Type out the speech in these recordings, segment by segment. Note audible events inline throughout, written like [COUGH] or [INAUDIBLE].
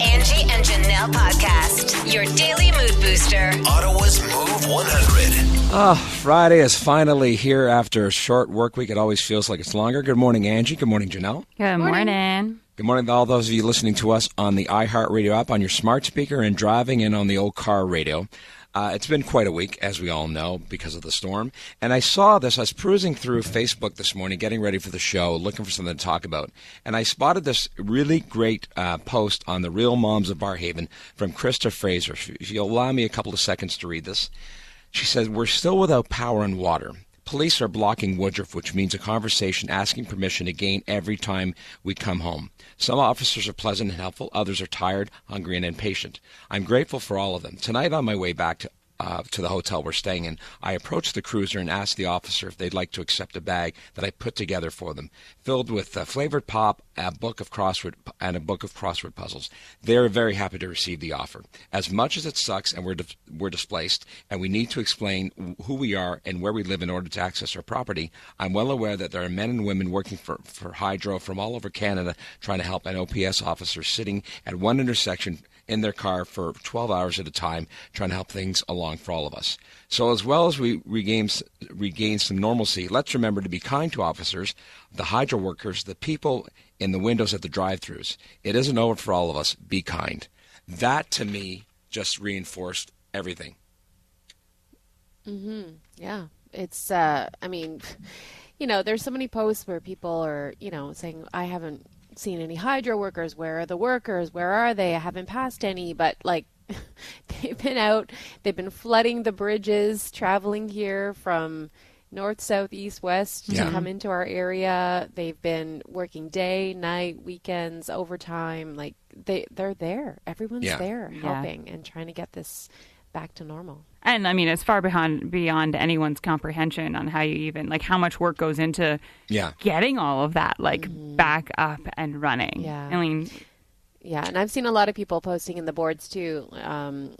Angie and Janelle podcast, your daily mood booster. Ottawa's Move 100. Oh, ah, Friday is finally here after a short work week. It always feels like it's longer. Good morning, Angie. Good morning, Janelle. Good morning. Good morning to all those of you listening to us on the iHeartRadio app, on your smart speaker, and driving, in on the old car radio. Uh, it's been quite a week, as we all know, because of the storm. And I saw this. I was cruising through Facebook this morning, getting ready for the show, looking for something to talk about. And I spotted this really great uh, post on the Real Moms of Barrhaven from Krista Fraser. If you'll allow me a couple of seconds to read this. She says, We're still without power and water. Police are blocking Woodroffe, which means a conversation asking permission again every time we come home. Some officers are pleasant and helpful, others are tired, hungry, and impatient. I'm grateful for all of them. Tonight, on my way back to uh, to the hotel we're staying in, I approached the cruiser and asked the officer if they'd like to accept a bag that I put together for them, filled with uh, flavored pop, a book of crossword, and a book of crossword puzzles. They're very happy to receive the offer. As much as it sucks and we're di- we're displaced, and we need to explain who we are and where we live in order to access our property, I'm well aware that there are men and women working for for Hydro from all over Canada trying to help an OPS officer sitting at one intersection in their car for 12 hours at a time, trying to help things along for all of us. So, as well as we regain, regain some normalcy, let's remember to be kind to officers, the hydro workers, the people in the windows at the drive throughs. It isn't over for all of us. Be kind. That, to me, just reinforced everything. Mm-hmm. Yeah. It's, uh, I mean, [LAUGHS] you know, there's so many posts where people are, you know, saying, I haven't seen any hydro workers. Where are the workers? Where are they? I haven't passed any, but like [LAUGHS] they've been out, they've been flooding the bridges, traveling here from north, south, east, west Yeah. to come into our area. They've been working day, night, weekends, overtime. Like they they're there. Everyone's Yeah. there Yeah. helping and trying to get this back to normal. And I mean, it's far beyond beyond anyone's comprehension on how you even like how much work goes into Yeah. getting all of that like back up and running. Mm-hmm. Yeah. I mean, Yeah, and I've seen a lot of people posting in the boards too. Um,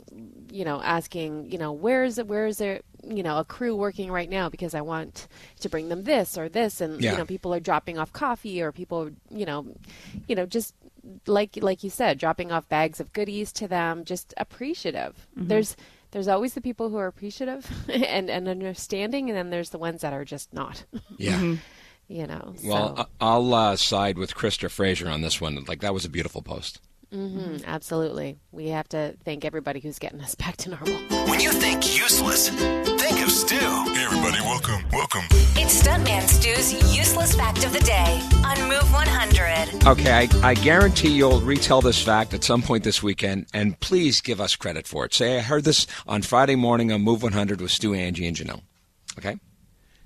you know, asking, you know, where is it? Where is there? You know, a crew working right now because I want to bring them this or this, and Yeah. you know, people are dropping off coffee or people, you know, you know, just like like you said, dropping off bags of goodies to them, just appreciative. There's there's always the people who are appreciative [LAUGHS] and, and understanding, and then there's the ones that are just not. Yeah. [LAUGHS] You know. Well, so, I- I'll uh, side with Krista Fraser on this one. Like, that was a beautiful post. mhm, absolutely, we have to thank everybody who's getting us [LAUGHS] back to normal. When you think useless, think of Stu. Hey, everybody, welcome, welcome. It's Stuntman Stu's useless fact of the day on Move 100. Okay, I, I guarantee you'll retell this fact at some point this weekend, and please give us credit for it. Say, I heard this on Friday morning on Move 100 with Stu, Angie, and Janelle. Okay?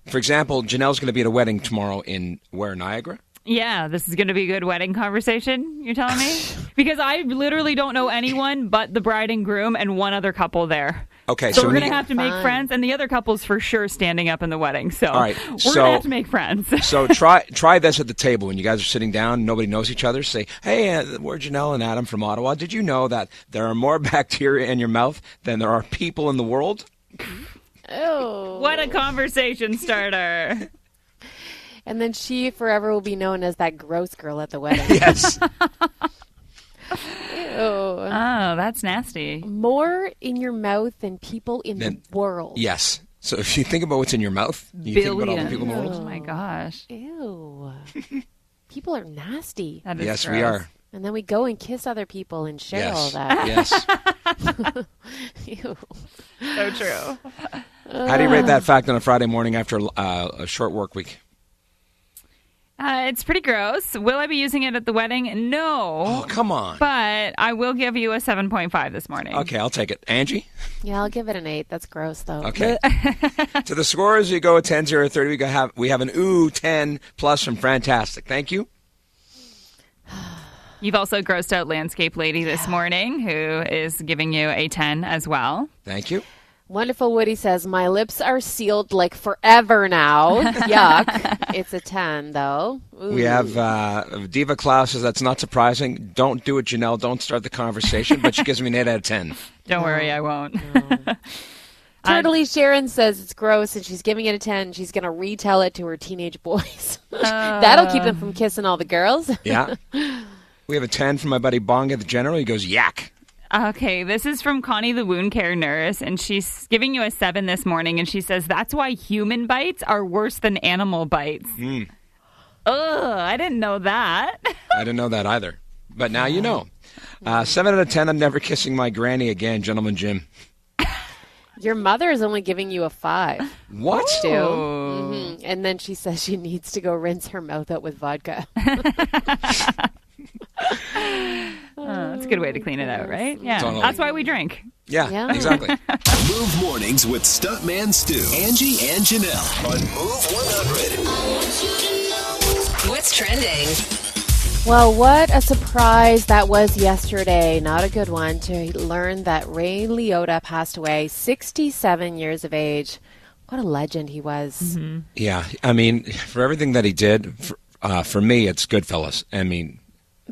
For example, Janelle's going to be at a wedding tomorrow in where, Niagara? yeah, this is going to be a good wedding conversation. You're telling me [SIGHS] because I literally don't know anyone but the bride and groom and one other couple there. Okay, So, so we're we- going to have to make Fun. friends, and the other couple's for sure standing up in the wedding. So All right, we're so- going to have to make friends. [LAUGHS] So try try this at the table when you guys are sitting down. Nobody knows each other. Say, "Hey, uh, we're Janelle and Adam from Ottawa. Did you know that there are more [LAUGHS] bacteria in your mouth than there are people in the world?" Oh. what a conversation starter. [LAUGHS] And then she forever will be known as that gross girl at the wedding. Yes. Ew. Oh, that's nasty. More in your mouth than people in Then- the world. yes. So if you think about what's in your mouth, you think about all the people in the world. Oh my gosh. Ew. [LAUGHS] people are nasty. That is Yes, we gross. are. And then we go and kiss other people and share all Yes. that. Yes. [LAUGHS] Ew. So true. [LAUGHS] How do you rate that fact on a Friday morning after uh, a short work week? Uh, it's pretty gross. Will I be using it at the wedding? No. Oh, come on. But I will give you a 7.5 this morning. Okay, I'll take it. Angie? Yeah, I'll give it an eight. That's gross, though. Okay. [LAUGHS] to the scores, you go at 10 0 30. We, go have, we have an ooh 10 plus from Fantastic. Thank you. [SIGHS] You've also grossed out Landscape Lady this morning, who is giving you a 10 as well. Thank you. Wonderful Woody says, My lips are sealed like forever now. [LAUGHS] Yuck. It's a 10, though. Ooh. We have uh, Diva Klaus says that's not surprising. Don't do it, Janelle. Don't start the conversation. But she gives me an 8 out of 10. [LAUGHS] Don't worry, I won't. [LAUGHS] Turtley Sharon says it's gross and she's giving it a 10. She's going to retell it to her teenage boys. That'll keep them from kissing all the girls. Yeah. We have a 10 from my buddy Bonga the General. He goes, yak. Okay, this is from Connie, the wound care nurse, and she's giving you a seven this morning, and she says that's why human bites are worse than animal bites. Hmm. Ugh, I didn't know that. [LAUGHS] I didn't know that either. But now you know. Uh, 7 out of 10, I'm never kissing my granny again, Gentleman Jim. [LAUGHS] Your mother is only giving you a five. What? Stu. hmm And then she says she needs to go rinse her mouth out with vodka. [LAUGHS] Oh, that's a good way to clean it out, right? Yeah, Totally. that's why we drink. Yeah, Yeah. exactly. [LAUGHS] Move mornings with Stuntman Stu, Angie, and Janelle on Move 100. What's trending? Well, what a surprise that was yesterday. Not a good one to learn that Ray Liotta passed away, 67 years of age. What a legend he was. yeah, I mean, for everything that he did, for, uh, for me, it's Goodfellas. I mean,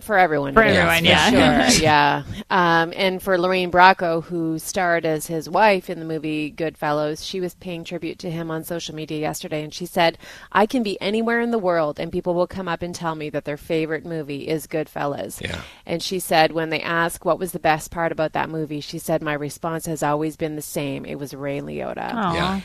For everyone. For everyone, for yeah. Sure, [LAUGHS] yeah. Um, and for Lorraine Bracco, who starred as his wife in the movie Goodfellas, she was paying tribute to him on social media yesterday. And she said, I can be anywhere in the world, and people will come up and tell me that their favorite movie is Goodfellas. Yeah. And she said, when they ask what was the best part about that movie, she said, My response has always been the same. It was Ray Liotta. Aw. yeah.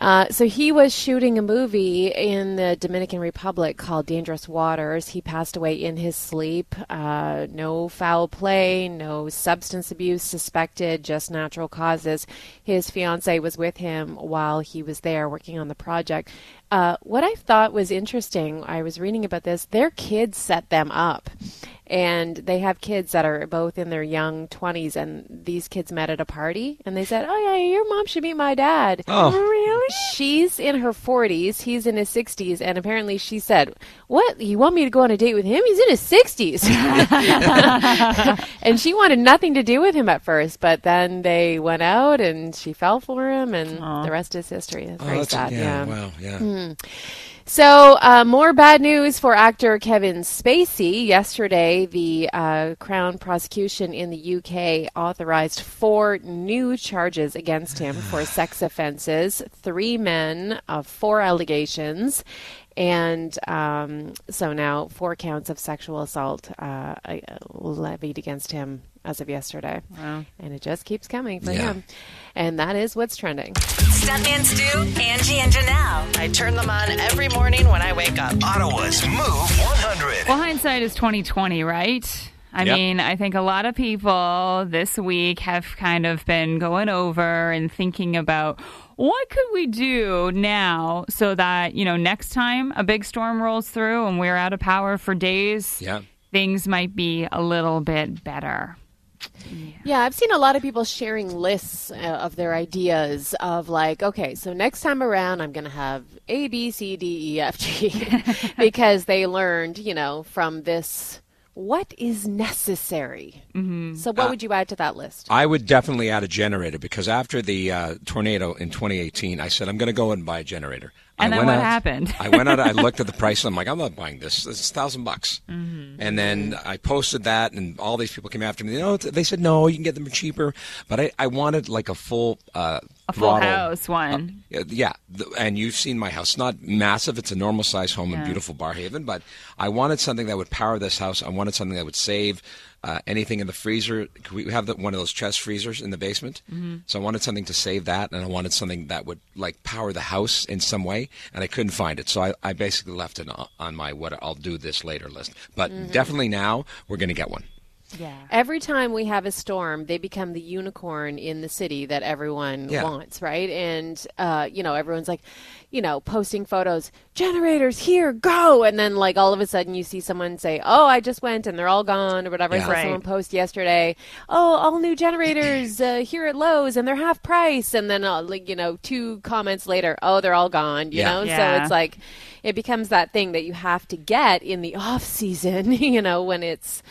Uh, so he was shooting a movie in the Dominican Republic called Dangerous Waters. He passed away in his sleep. Uh, no foul play, no substance abuse suspected, just natural causes. His fiance was with him while he was there working on the project. Uh, what I thought was interesting, I was reading about this, their kids set them up. And they have kids that are both in their young 20s, and these kids met at a party, and they said, Oh, yeah, your mom should meet my dad. Oh. really? She's in her 40s, he's in his 60s, and apparently she said, What? You want me to go on a date with him? He's in his 60s. [LAUGHS] [LAUGHS] and she wanted nothing to do with him at first, but then they went out, and she fell for him, and the rest is history. It's Oh, very that's- sad. yeah, yeah. Wow, yeah. So, uh, more bad news for actor Kevin Spacey. Yesterday, the uh, Crown prosecution in the UK authorized four new charges against him for [SIGHS] sex offenses three men, uh, four allegations. And um, so now, four counts of sexual assault uh, uh, levied against him as of yesterday. Wow. And it just keeps coming for Yeah. him. And that is what's trending. Stuntman Stu, Angie, and Janelle. I turn them on every morning when I wake up. Ottawa's Move 100. Well, hindsight is twenty twenty, right? I Yep. mean, I think a lot of people this week have kind of been going over and thinking about what could we do now so that you know next time a big storm rolls through and we're out of power for days, Yeah. things might be a little bit better. Yeah, I've seen a lot of people sharing lists uh, of their ideas of like, okay, so next time around I'm going to have A, B, C, D, E, F, G, [LAUGHS] because they learned, you know, from this what is necessary. Mm-hmm. So, what would you add to that list? I would definitely add a generator because after the uh, tornado in 2018, I said I'm going to go and buy a generator. And I then what out- happened? I went out. I [LAUGHS] looked at the price. and I'm like, I'm not buying this. It's a thousand bucks. Mm-hmm. And then I posted that, and all these people came after me. You know, they said no, you can get them cheaper. But I, I wanted like a full uh, A full throttle- house one. Yeah, yeah, and you've seen my house. It's not massive. It's a normal size home in Yeah. beautiful Barrhaven, but I wanted something that would power this house. I wanted something that would save uh, anything in the freezer. We have the, one of those chest freezers in the basement, Mm-hmm. so I wanted something to save that, and I wanted something that would like power the house in some way, and I couldn't find it. So I, I basically left it on, on my what I'll do this later list. But Mm-hmm. definitely now we're going to get one. Yeah. Every time we have a storm, they become the unicorn in the city that everyone Yeah. wants, right? And uh, you know, everyone's like, you know, posting photos, generators here, go, and then like all of a sudden you see someone say, "Oh, I just went," and they're all gone or whatever. Yeah. So Right. someone post yesterday, "Oh, all new generators uh, here at Lowe's, and they're half price," and then uh, like you know, two comments later, "Oh, they're all gone," you Yeah. know. Yeah. So it's like it becomes that thing that you have to get in the off season, [LAUGHS] you know, when it's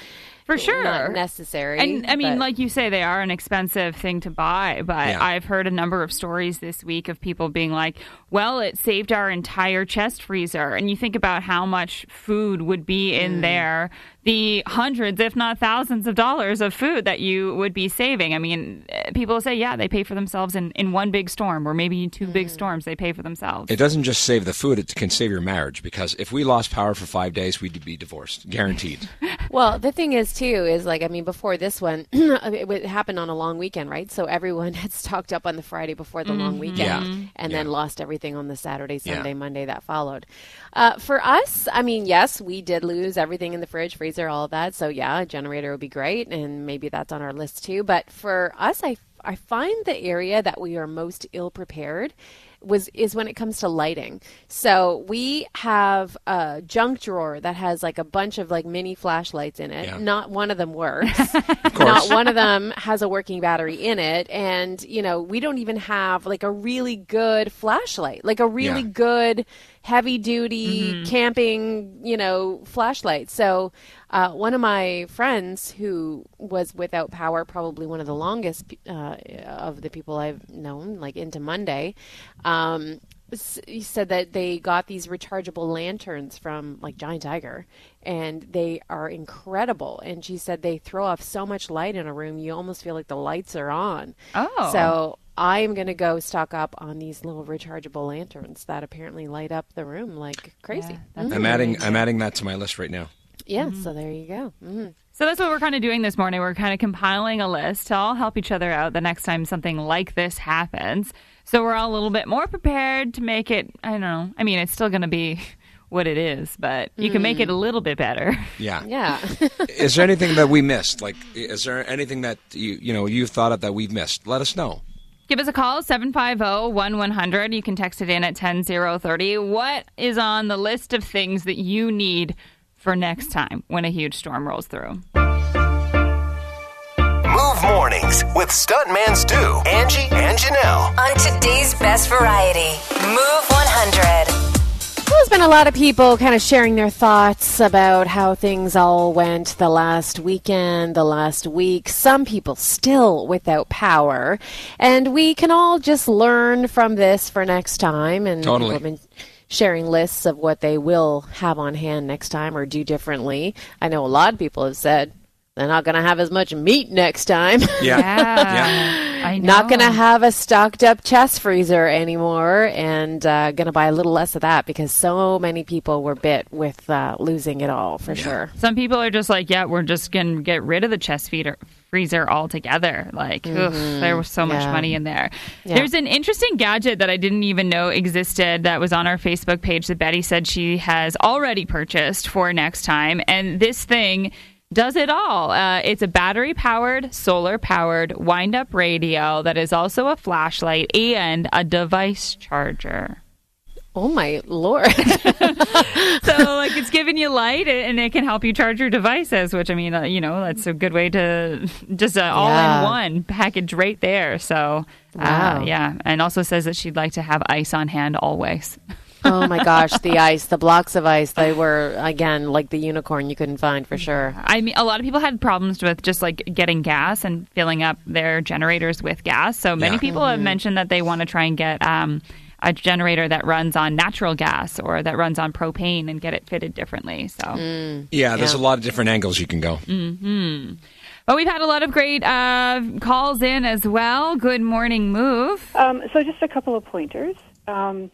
For sure. not necessary. And I mean, but- like you say, they are an expensive thing to buy. But Yeah. I've heard a number of stories this week of people being like, "Well, it saved our entire chest freezer." And you think about how much food would be Mm. in there, the hundreds, if not thousands, of dollars of food that you would be saving. I mean, eh, people say, "Yeah, they pay for themselves in in one big storm, or maybe two Mm. big storms. They pay for themselves." It doesn't just save the food; it can save your marriage. Because if we lost power for five days, we'd be divorced, guaranteed. [LAUGHS] Well, the thing is, too, is like, I mean, before this one, [CLEARS THROAT] it happened on a long weekend, right? So everyone [LAUGHS] had stocked up on the Friday before the long weekend Yeah. and then lost everything on the Saturday, Yeah. Sunday, Monday that followed. Uh, for us, I mean, yes, we did lose everything in the fridge, freezer, all of that. So, yeah, a generator would be great. And maybe that's on our list, too. But for us, I, I find the area that we are most ill prepared was is when it comes to lighting. So we have a junk drawer that has like a bunch of like mini flashlights in it. Yeah. Not one of them works. [LAUGHS] Not one of them has a working battery in it. And you know, we don't even have like a really good flashlight, like a really Yeah. good heavy duty camping, you know, flashlight. So uh, one of my friends who was without power, probably one of the longest uh, of the people I've known, like into Monday, um, he said that they got these rechargeable lanterns from like Giant Tiger, and they are incredible. And she said they throw off so much light in a room, you almost feel like the lights are on. Oh. So I'm going to go stock up on these little rechargeable lanterns that apparently light up the room like crazy. Yeah, that's mm-hmm. I'm adding I'm adding that to my list right now. Yeah, mm-hmm. so there you go. hmm So that's what we're kind of doing this morning. We're kind of compiling a list to all help each other out the next time something like this happens. So we're all a little bit more prepared to make it, I don't know. I mean, it's still going to be [LAUGHS] what it is, but you can make it a mm-hmm. little bit better. Yeah. [LAUGHS] Yeah. is there anything that we missed? Like, is there anything that you you know you've thought of that we've missed? Let us know. Give us a call, 750-1100. You can text it in at 10030. What is on the list of things that you need for next time when a huge storm rolls through? Move mornings with Stuntman Stu, Angie, and Janelle. On today's best variety, Move 100. There's been a lot of people kind of sharing their thoughts about how things all went the last weekend, the last week. Some people still without power. And we can all just learn from this for next time. And Totally. people have been sharing lists of what they will have on hand next time or do differently. I know a lot of people have said they're not going to have as much meat next time. [LAUGHS] Yeah. Yeah. I know. Not going to have a stocked up chest freezer anymore and uh, going to buy a little less of that because so many people were bit with uh, losing it all for sure. Some people are just like, yeah, we're just going to get rid of the chest feeder freezer altogether. Like, ugh, there was so much Mm-hmm. Yeah. money in there. Yeah. There's an interesting gadget that I didn't even know existed that was on our Facebook page that Betty said she has already purchased for next time. And this thing does it all. Uh, it's a battery powered, solar powered wind up radio that is also a flashlight and a device charger. Oh my lord. [LAUGHS] so like it's giving you light and it can help you charge your devices which i mean uh, you know that's a good way to [LAUGHS] just uh, all Yeah. in one package right there so Wow. uh, yeah and also says that she'd like to have ice on hand always [LAUGHS] oh my gosh, the ice, the blocks of ice, they were again like the unicorn you couldn't find for sure. i mean a lot of people had problems with just like getting gas and filling up their generators with gas so many Yeah. people have mentioned that they want to try and get um, a generator that runs on natural gas or that runs on propane and get it fitted differently so Yeah. There's Yeah. a lot of different angles you can go. mmm But we've had a lot of great uh, calls in as well. Good morning, move. Um, so just a couple of pointers. Um,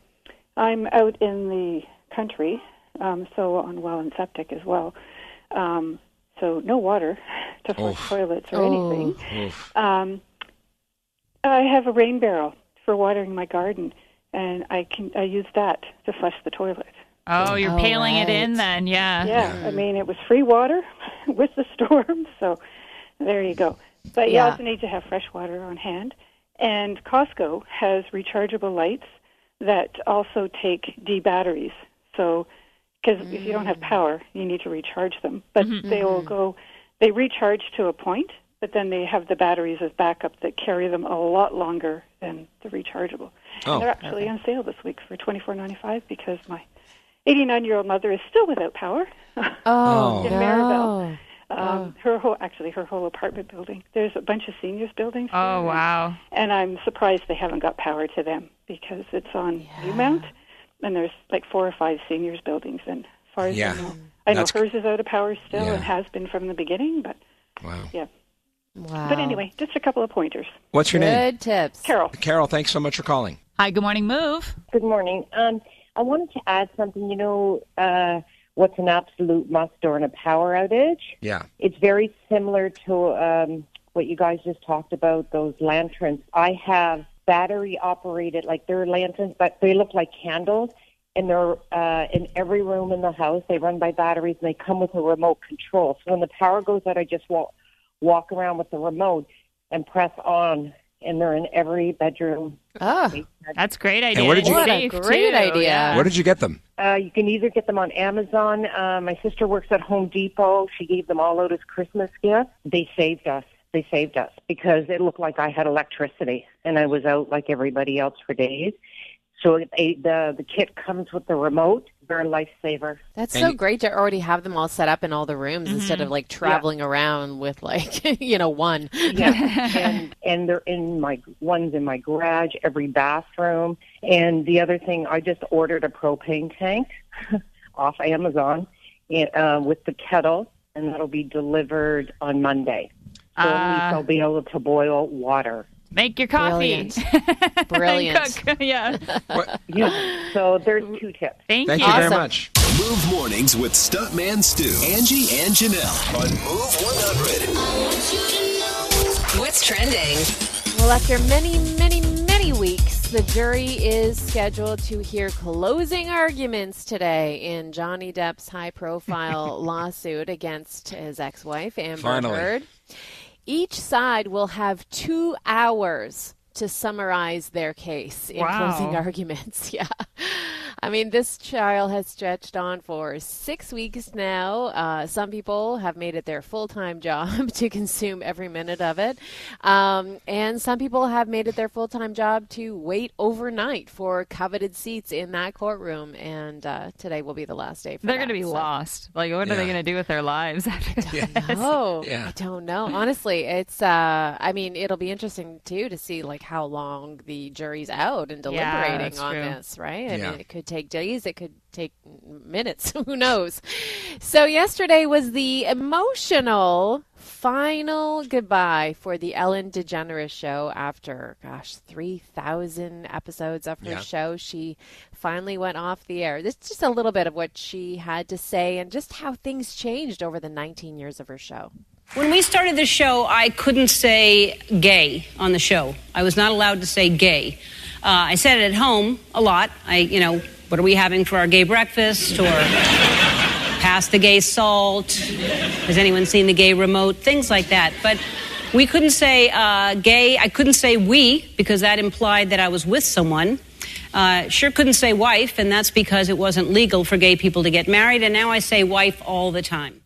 I'm out in the country, um, so on well and septic as well. Um, so no water [LAUGHS] to flush Oof. toilets or anything. Um, I have a rain barrel for watering my garden, and I can I use that to flush the toilet. Oh, you're Oh, paling it in then, yeah. Yeah, I mean it was free water [LAUGHS] with the storm, so there you go. But you Yeah. also need to have fresh water on hand. And Costco has rechargeable lights that also take D batteries. So, because if you don't have mm. power, you need to recharge them. But mm-hmm, they will mm-hmm. go, they recharge to a point, but then they have the batteries as backup that carry them a lot longer than the rechargeable. Oh. And they're actually on sale this week for twenty four ninety five because my 89 year old mother is still without power. [LAUGHS] Oh, In no. Maribel. Um, Her whole, actually, her whole apartment building. There's a bunch of seniors buildings. Oh, there, wow. And I'm surprised they haven't got power to them because it's on Newmount, and there's like four or five seniors buildings. And as far as Yeah. I know, I know hers is out of power still Yeah. and has been from the beginning. But Wow. yeah. Wow. But anyway, just a couple of pointers. What's your name? Good tips. Carol. Carol, thanks so much for calling. Hi, good morning, move. Good morning. Um, I wanted to add something. You know, uh, what's an absolute must during a power outage. Yeah. It's very similar to um, what you guys just talked about, those lanterns. I have battery operated, like they're lanterns, but they look like candles. And they're uh, in every room in the house. They run by batteries and they come with a remote control. So when the power goes out, I just walk, walk around with the remote and press on. And they're in every bedroom. Oh, That's a great idea. where did you- What a great too. idea. Yeah. Where did you get them? Uh, you can either get them on Amazon. Uh, my sister works at Home Depot. She gave them all out as Christmas gifts. They saved us. They saved us because it looked like I had electricity and I was out like everybody else for days. So it, the the kit comes with the remote. They're a lifesaver. That's And so you- great to already have them all set up in all the rooms instead of like traveling around with like [LAUGHS] you know one. Yeah, [LAUGHS] and and they're in my ones in my garage, every bathroom. And the other thing, I just ordered a propane tank [LAUGHS] off Amazon, and, uh, with the kettle, and that'll be delivered on Monday. So at least Ah. I'll be able to boil water. Make your coffee. Brilliant. [LAUGHS] Brilliant. Cook. [LAUGHS] Yeah. Yeah. So there's two tips. Thank, Thank you. you very much. Move mornings with Stuntman Stu, Angie, and Janelle on Move 100. What's trending? Well, after many, many, many weeks, the jury is scheduled to hear closing arguments today in Johnny Depp's high profile [LAUGHS] lawsuit against his ex wife, Amber Finally. Heard. Each side will have two hours to summarize their case in Wow. closing [LAUGHS] arguments. [LAUGHS] Yeah. I mean, this trial has stretched on for six weeks now. Uh, some people have made it their full time [LAUGHS] job to consume every minute of it. Um, and some people have made it their full time job to wait overnight for coveted seats in that courtroom. And uh, today will be the last day for They're going to be so- lost. Like, what are they going to do with their lives after this? Oh, Yeah. I don't know. Honestly, it's. Uh, I mean, it'll be interesting too to see like how long the jury's out and deliberating that's on true. this. Right? I Yeah. mean, it could take days. It could take minutes. [LAUGHS] Who knows? So yesterday was the emotional final goodbye for the Ellen DeGeneres show after, gosh, three thousand episodes of her Yeah. show. She finally went off the air. This is just a little bit of what she had to say and just how things changed over the 19 years of her show. When we started the show, I couldn't say gay on the show. I was not allowed to say gay. Uh, I said it at home a lot. I, you know, what are we having for our gay breakfast? Or pass the gay salt? Has anyone seen the gay remote? Things like that. But we couldn't say uh, gay. I couldn't say we because that implied that I was with someone. Uh, sure couldn't say wife, and that's because it wasn't legal for gay people to get married. And now I say wife all the time.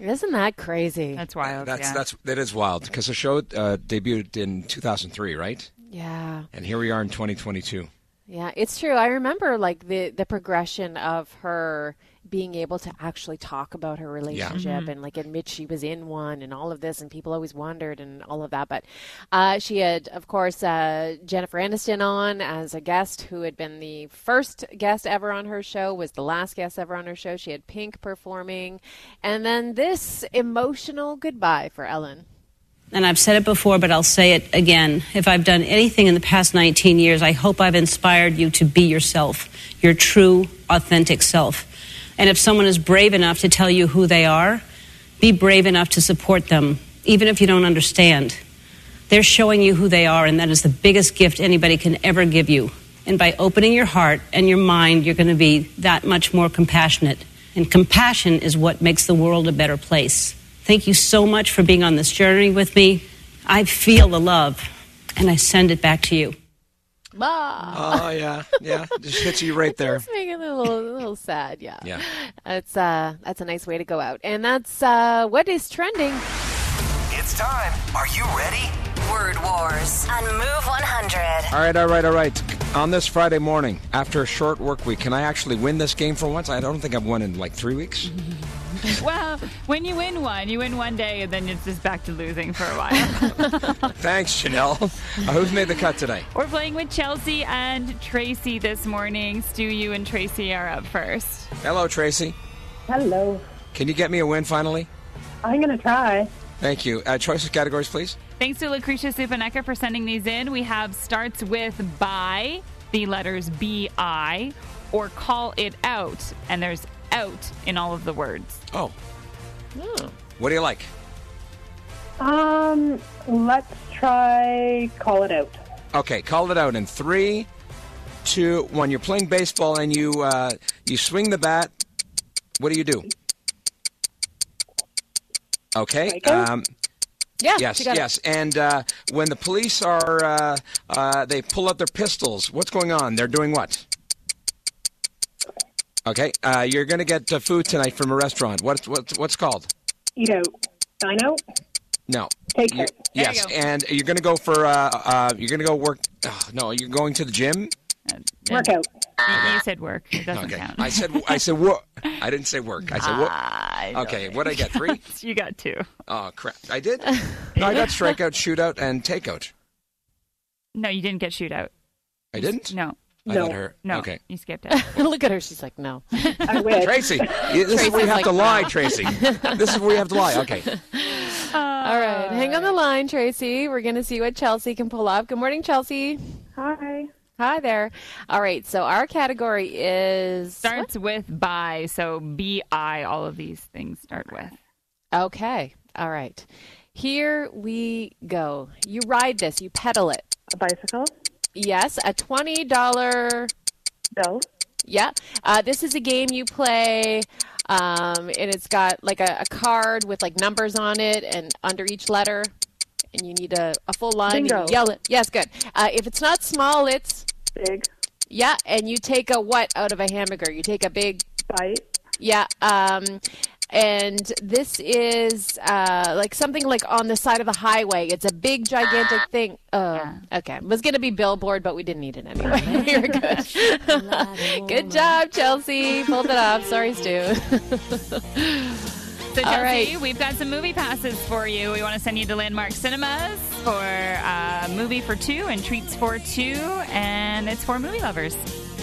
Isn't that crazy? That's wild. That's yeah. that's that is wild because the show uh, debuted in 2003, right? yeah. And here we are in 2022. Yeah, it's true. I remember like the the progression of her being able to actually talk about her relationship and like admit she was in one and all of this and people always wondered and all of that but uh, she had of course uh, jennifer aniston on as a guest who had been the first guest ever on her show was the last guest ever on her show. She had pink performing. And then this emotional goodbye for ellen And I've said it before, but I'll say it again. If I've done anything in the past 19 years, I hope I've inspired you to be yourself, your true, authentic self. And if someone is brave enough to tell you who they are, be brave enough to support them, even if you don't understand. They're showing you who they are, and that is the biggest gift anybody can ever give you. And by opening your heart and your mind, you're going to be that much more compassionate. And compassion is what makes the world a better place. Thank you so much for being on this journey with me. I feel the love, and I send it back to you. ah. Oh yeah, yeah, just hits you right [LAUGHS] there. It's making it a little, a little sad, yeah. Yeah. That's uh, that's a nice way to go out, and that's uh, what is trending. It's time. Are you ready? Word Wars on Move 100. All right, all right, all right. On this Friday morning, after a short work week, can I actually win this game for once? I don't think I've won in like three weeks. [LAUGHS] [LAUGHS] well, when you win one, you win one day, and then it's just back to losing for a while. [LAUGHS] Thanks, Janelle. Uh, who's made the cut today? We're playing with Chelsea and Tracy this morning. Stu, you and Tracy are up first. Hello, Tracy. Hello. Can you get me a win finally? I'm going to try. Thank you. Uh, choice of categories, please. Thanks to Lucretia Supanecker for sending these in. We have starts with by, the letters B I, or call it out. And there's out in all of the words. Oh. What do you like? Um, let's try call it out. Okay, call it out in three, two, one. You're playing baseball and you uh, you swing the bat. What do you do? Okay. Um, Yeah. yes, you got it. yes. And uh, when the police are, uh, uh, they pull out their pistols. What's going on? They're doing what? Okay. Uh, you're going to get uh, food tonight from a restaurant. What's what's what's called? Eat out. Dine out. No. Take You- it. You yes, go. and you're going to go for. Uh, uh, you're going to go work. Oh, no, you're going to the gym. Work out. You, you said work. It doesn't Okay. count. I said I said work. I didn't say work. I said work. Okay, think- what I get? Three? [LAUGHS] you got two. Oh crap! I did. [LAUGHS] No, I got strikeout, shootout, and takeout. No, you didn't get shootout. I didn't. No, I No. got her. no. Okay. You skipped it. [LAUGHS] Look at her. She's like, no. [LAUGHS] I wish. Tracy, you- this is where you Tracy's have to lie, no. Tracy. This is where you have to lie. Okay. [LAUGHS] All right. Hang on the uh, line, Tracy. We're going to see what Chelsea can pull off. Good morning, Chelsea. Hi. Hi there. All right. So our category is. Starts with by, so B I. All of these things start with. Okay. All right. Here we go. You ride this, you pedal it. A bicycle. Yes, a $20 Bill. Yeah. Uh, this is a game you play, um, and it's got like a, a card with like numbers on it, and under each letter, and you need a, a full line. Bingo. yell it. Yes, good. Uh, if it's not small, it's Big. yeah, and you take a what out of a hamburger? You take a big Bite. yeah. Um, and this is uh, like something like on the side of the highway. It's a big, gigantic thing. Uh, Okay, it was going to be billboard, but we didn't need it anyway. [LAUGHS] You're good. [LAUGHS] [LAUGHS] good job, Chelsea. Pulled it off. Sorry, Stu. So, Chelsea, right. we've got some movie passes for you. We want to send you to Landmark Cinemas for a movie for two and treats for two, and it's for movie lovers.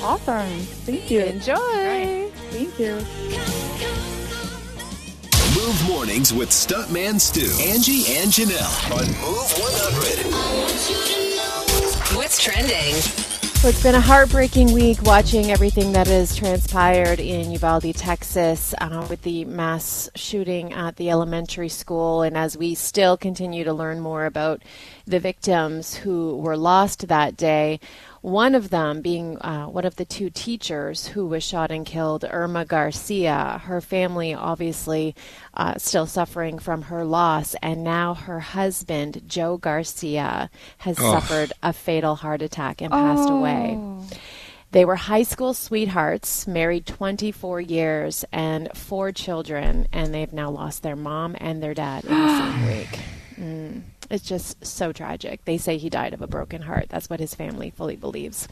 Awesome. Thank you. Enjoy. Thank you. Move mornings with Stuntman Stu, Angie, and Janelle on Move 100. What's trending? So it's been a heartbreaking week watching everything that has transpired in Uvalde, Texas, uh, with the mass shooting at the elementary school. And as we still continue to learn more about the victims who were lost that day, one of them being uh, one of the two teachers who was shot and killed, Irma Garcia. Her family obviously uh, still suffering from her loss, and now her husband, Joe Garcia, has Oh. suffered a fatal heart attack and passed away. They were high school sweethearts, married 24 years, and four children, and they've now lost their mom and their dad in the same [GASPS] week. Mm. It's just so tragic. They say he died of a broken heart. That's what his family fully believes.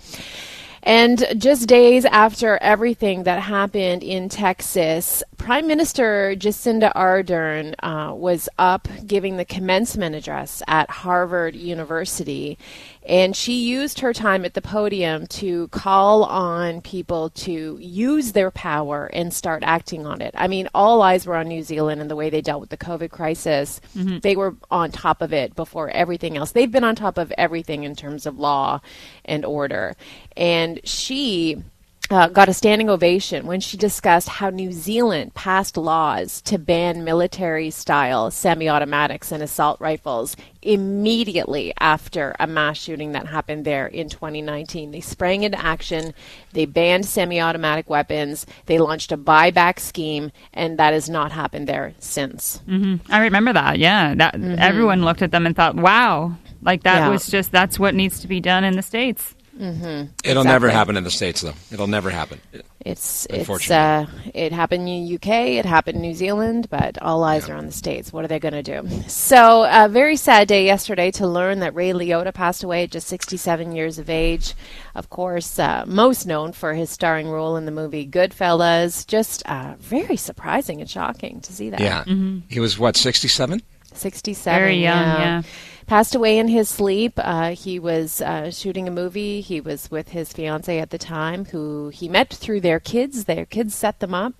And just days after everything that happened in Texas, Prime Minister Jacinda Ardern uh, was up giving the commencement address at Harvard University. And she used her time at the podium to call on people to use their power and start acting on it. I mean, all eyes were on New Zealand and the way they dealt with the COVID crisis. They were on top of it before everything else. They've been on top of everything in terms of law and order. And she uh, got a standing ovation when she discussed how New Zealand passed laws to ban military style semi automatics and assault rifles immediately after a mass shooting that happened there in 2019. They sprang into action, they banned semi automatic weapons, they launched a buyback scheme, and that has not happened there since. I remember that. Yeah, that everyone looked at them and thought, "Wow, like that Mm-hmm. Yeah. was just that's what needs to be done in the states." It'll never happen in the states, though. It'll never happen. It's it's uh, it happened in the UK, it happened in New Zealand, but all eyes are on the states. What are they going to do? So, a very sad day yesterday to learn that Ray Liotta passed away at just 67 years of age. Of course, uh, most known for his starring role in the movie Goodfellas. Just uh, very surprising and shocking to see that. Yeah. He was what, 67? 67. Very young, yeah. Passed away in his sleep. Uh, he was uh, shooting a movie. He was with his fiance at the time, who he met through their kids. Their kids set them up.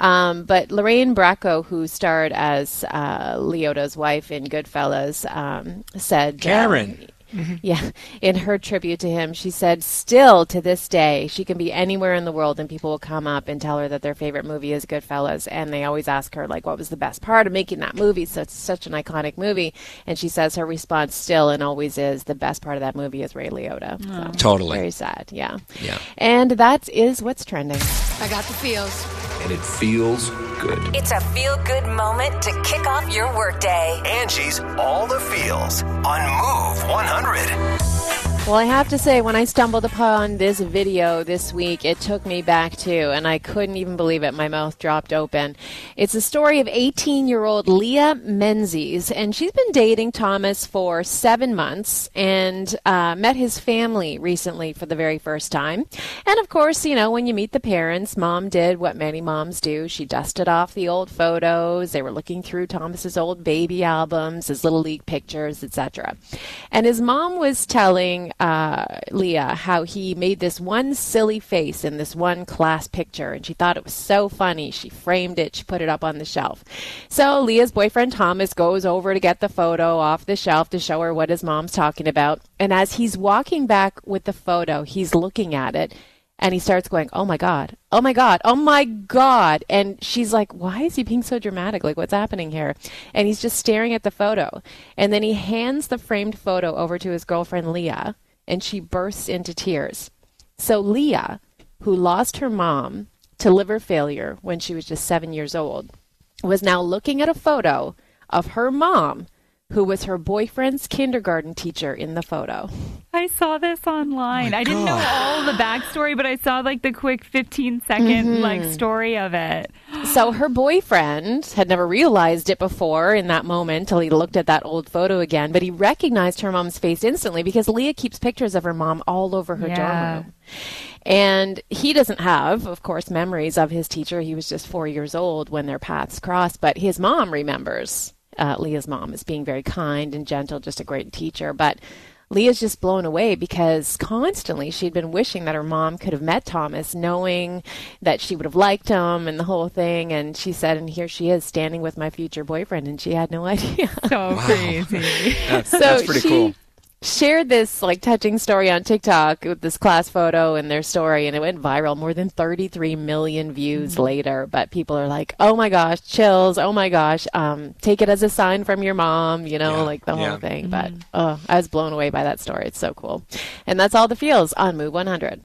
Um, but Lorraine Bracco, who starred as uh, Liotta's wife in Goodfellas, um, said, uh, Karen. [LAUGHS] Yeah, in her tribute to him, she said, still to this day, she can be anywhere in the world and people will come up and tell her that their favorite movie is Goodfellas. And they always ask her, like, what was the best part of making that movie? So it's such an iconic movie. And she says her response still and always is the best part of that movie is Ray Liotta. So, Totally. Very sad, yeah. Yeah. And that is what's trending. I got the feels. And it feels good. It's a feel good moment to kick off your workday. Angie's All the Feels on Move 100. Well, I have to say, when I stumbled upon this video this week, it took me back too, and I couldn't even believe it. My mouth dropped open. It's a story of 18 year old Leah Menzies, and she's been dating Thomas for seven months and uh, met his family recently for the very first time. And of course, you know, when you meet the parents, mom did what many moms do. She dusted off the old photos. They were looking through Thomas's old baby albums, his little league pictures, etc. And his mom was telling uh, Leah how he made this one silly face in this one class picture, and she thought it was so funny. She framed it, she put it up on the shelf. So Leah's boyfriend Thomas goes over to get the photo off the shelf to show her what his mom's talking about. And as he's walking back with the photo, he's looking at it. And he starts going, Oh my God, oh my God, oh my God. And she's like, Why is he being so dramatic? Like, what's happening here? And he's just staring at the photo. And then he hands the framed photo over to his girlfriend, Leah, and she bursts into tears. So, Leah, who lost her mom to liver failure when she was just seven years old, was now looking at a photo of her mom, who was her boyfriend's kindergarten teacher in the photo. I saw this online. Oh I didn't know all the backstory, but I saw like the quick 15 second mm-hmm. like story of it. So her boyfriend had never realized it before in that moment till he looked at that old photo again, but he recognized her mom's face instantly because Leah keeps pictures of her mom all over her dorm room. And he doesn't have, of course, memories of his teacher. He was just four years old when their paths crossed, but his mom remembers uh, Leah's mom as being very kind and gentle, just a great teacher. But Leah's just blown away because constantly she'd been wishing that her mom could have met Thomas, knowing that she would have liked him and the whole thing. And she said, and here she is standing with my future boyfriend, and she had no [LAUGHS] idea. So crazy. That's, so that's pretty she cool. Shared this like touching story on TikTok with this class photo and their story, and it went viral. More than 33 million views Mm-hmm. later, but people are like, "Oh my gosh, chills! Oh my gosh, um, take it as a sign from your mom," you know, Yeah, like the yeah. whole thing. But oh, I was blown away by that story. It's so cool, and that's all the feels on Move 100.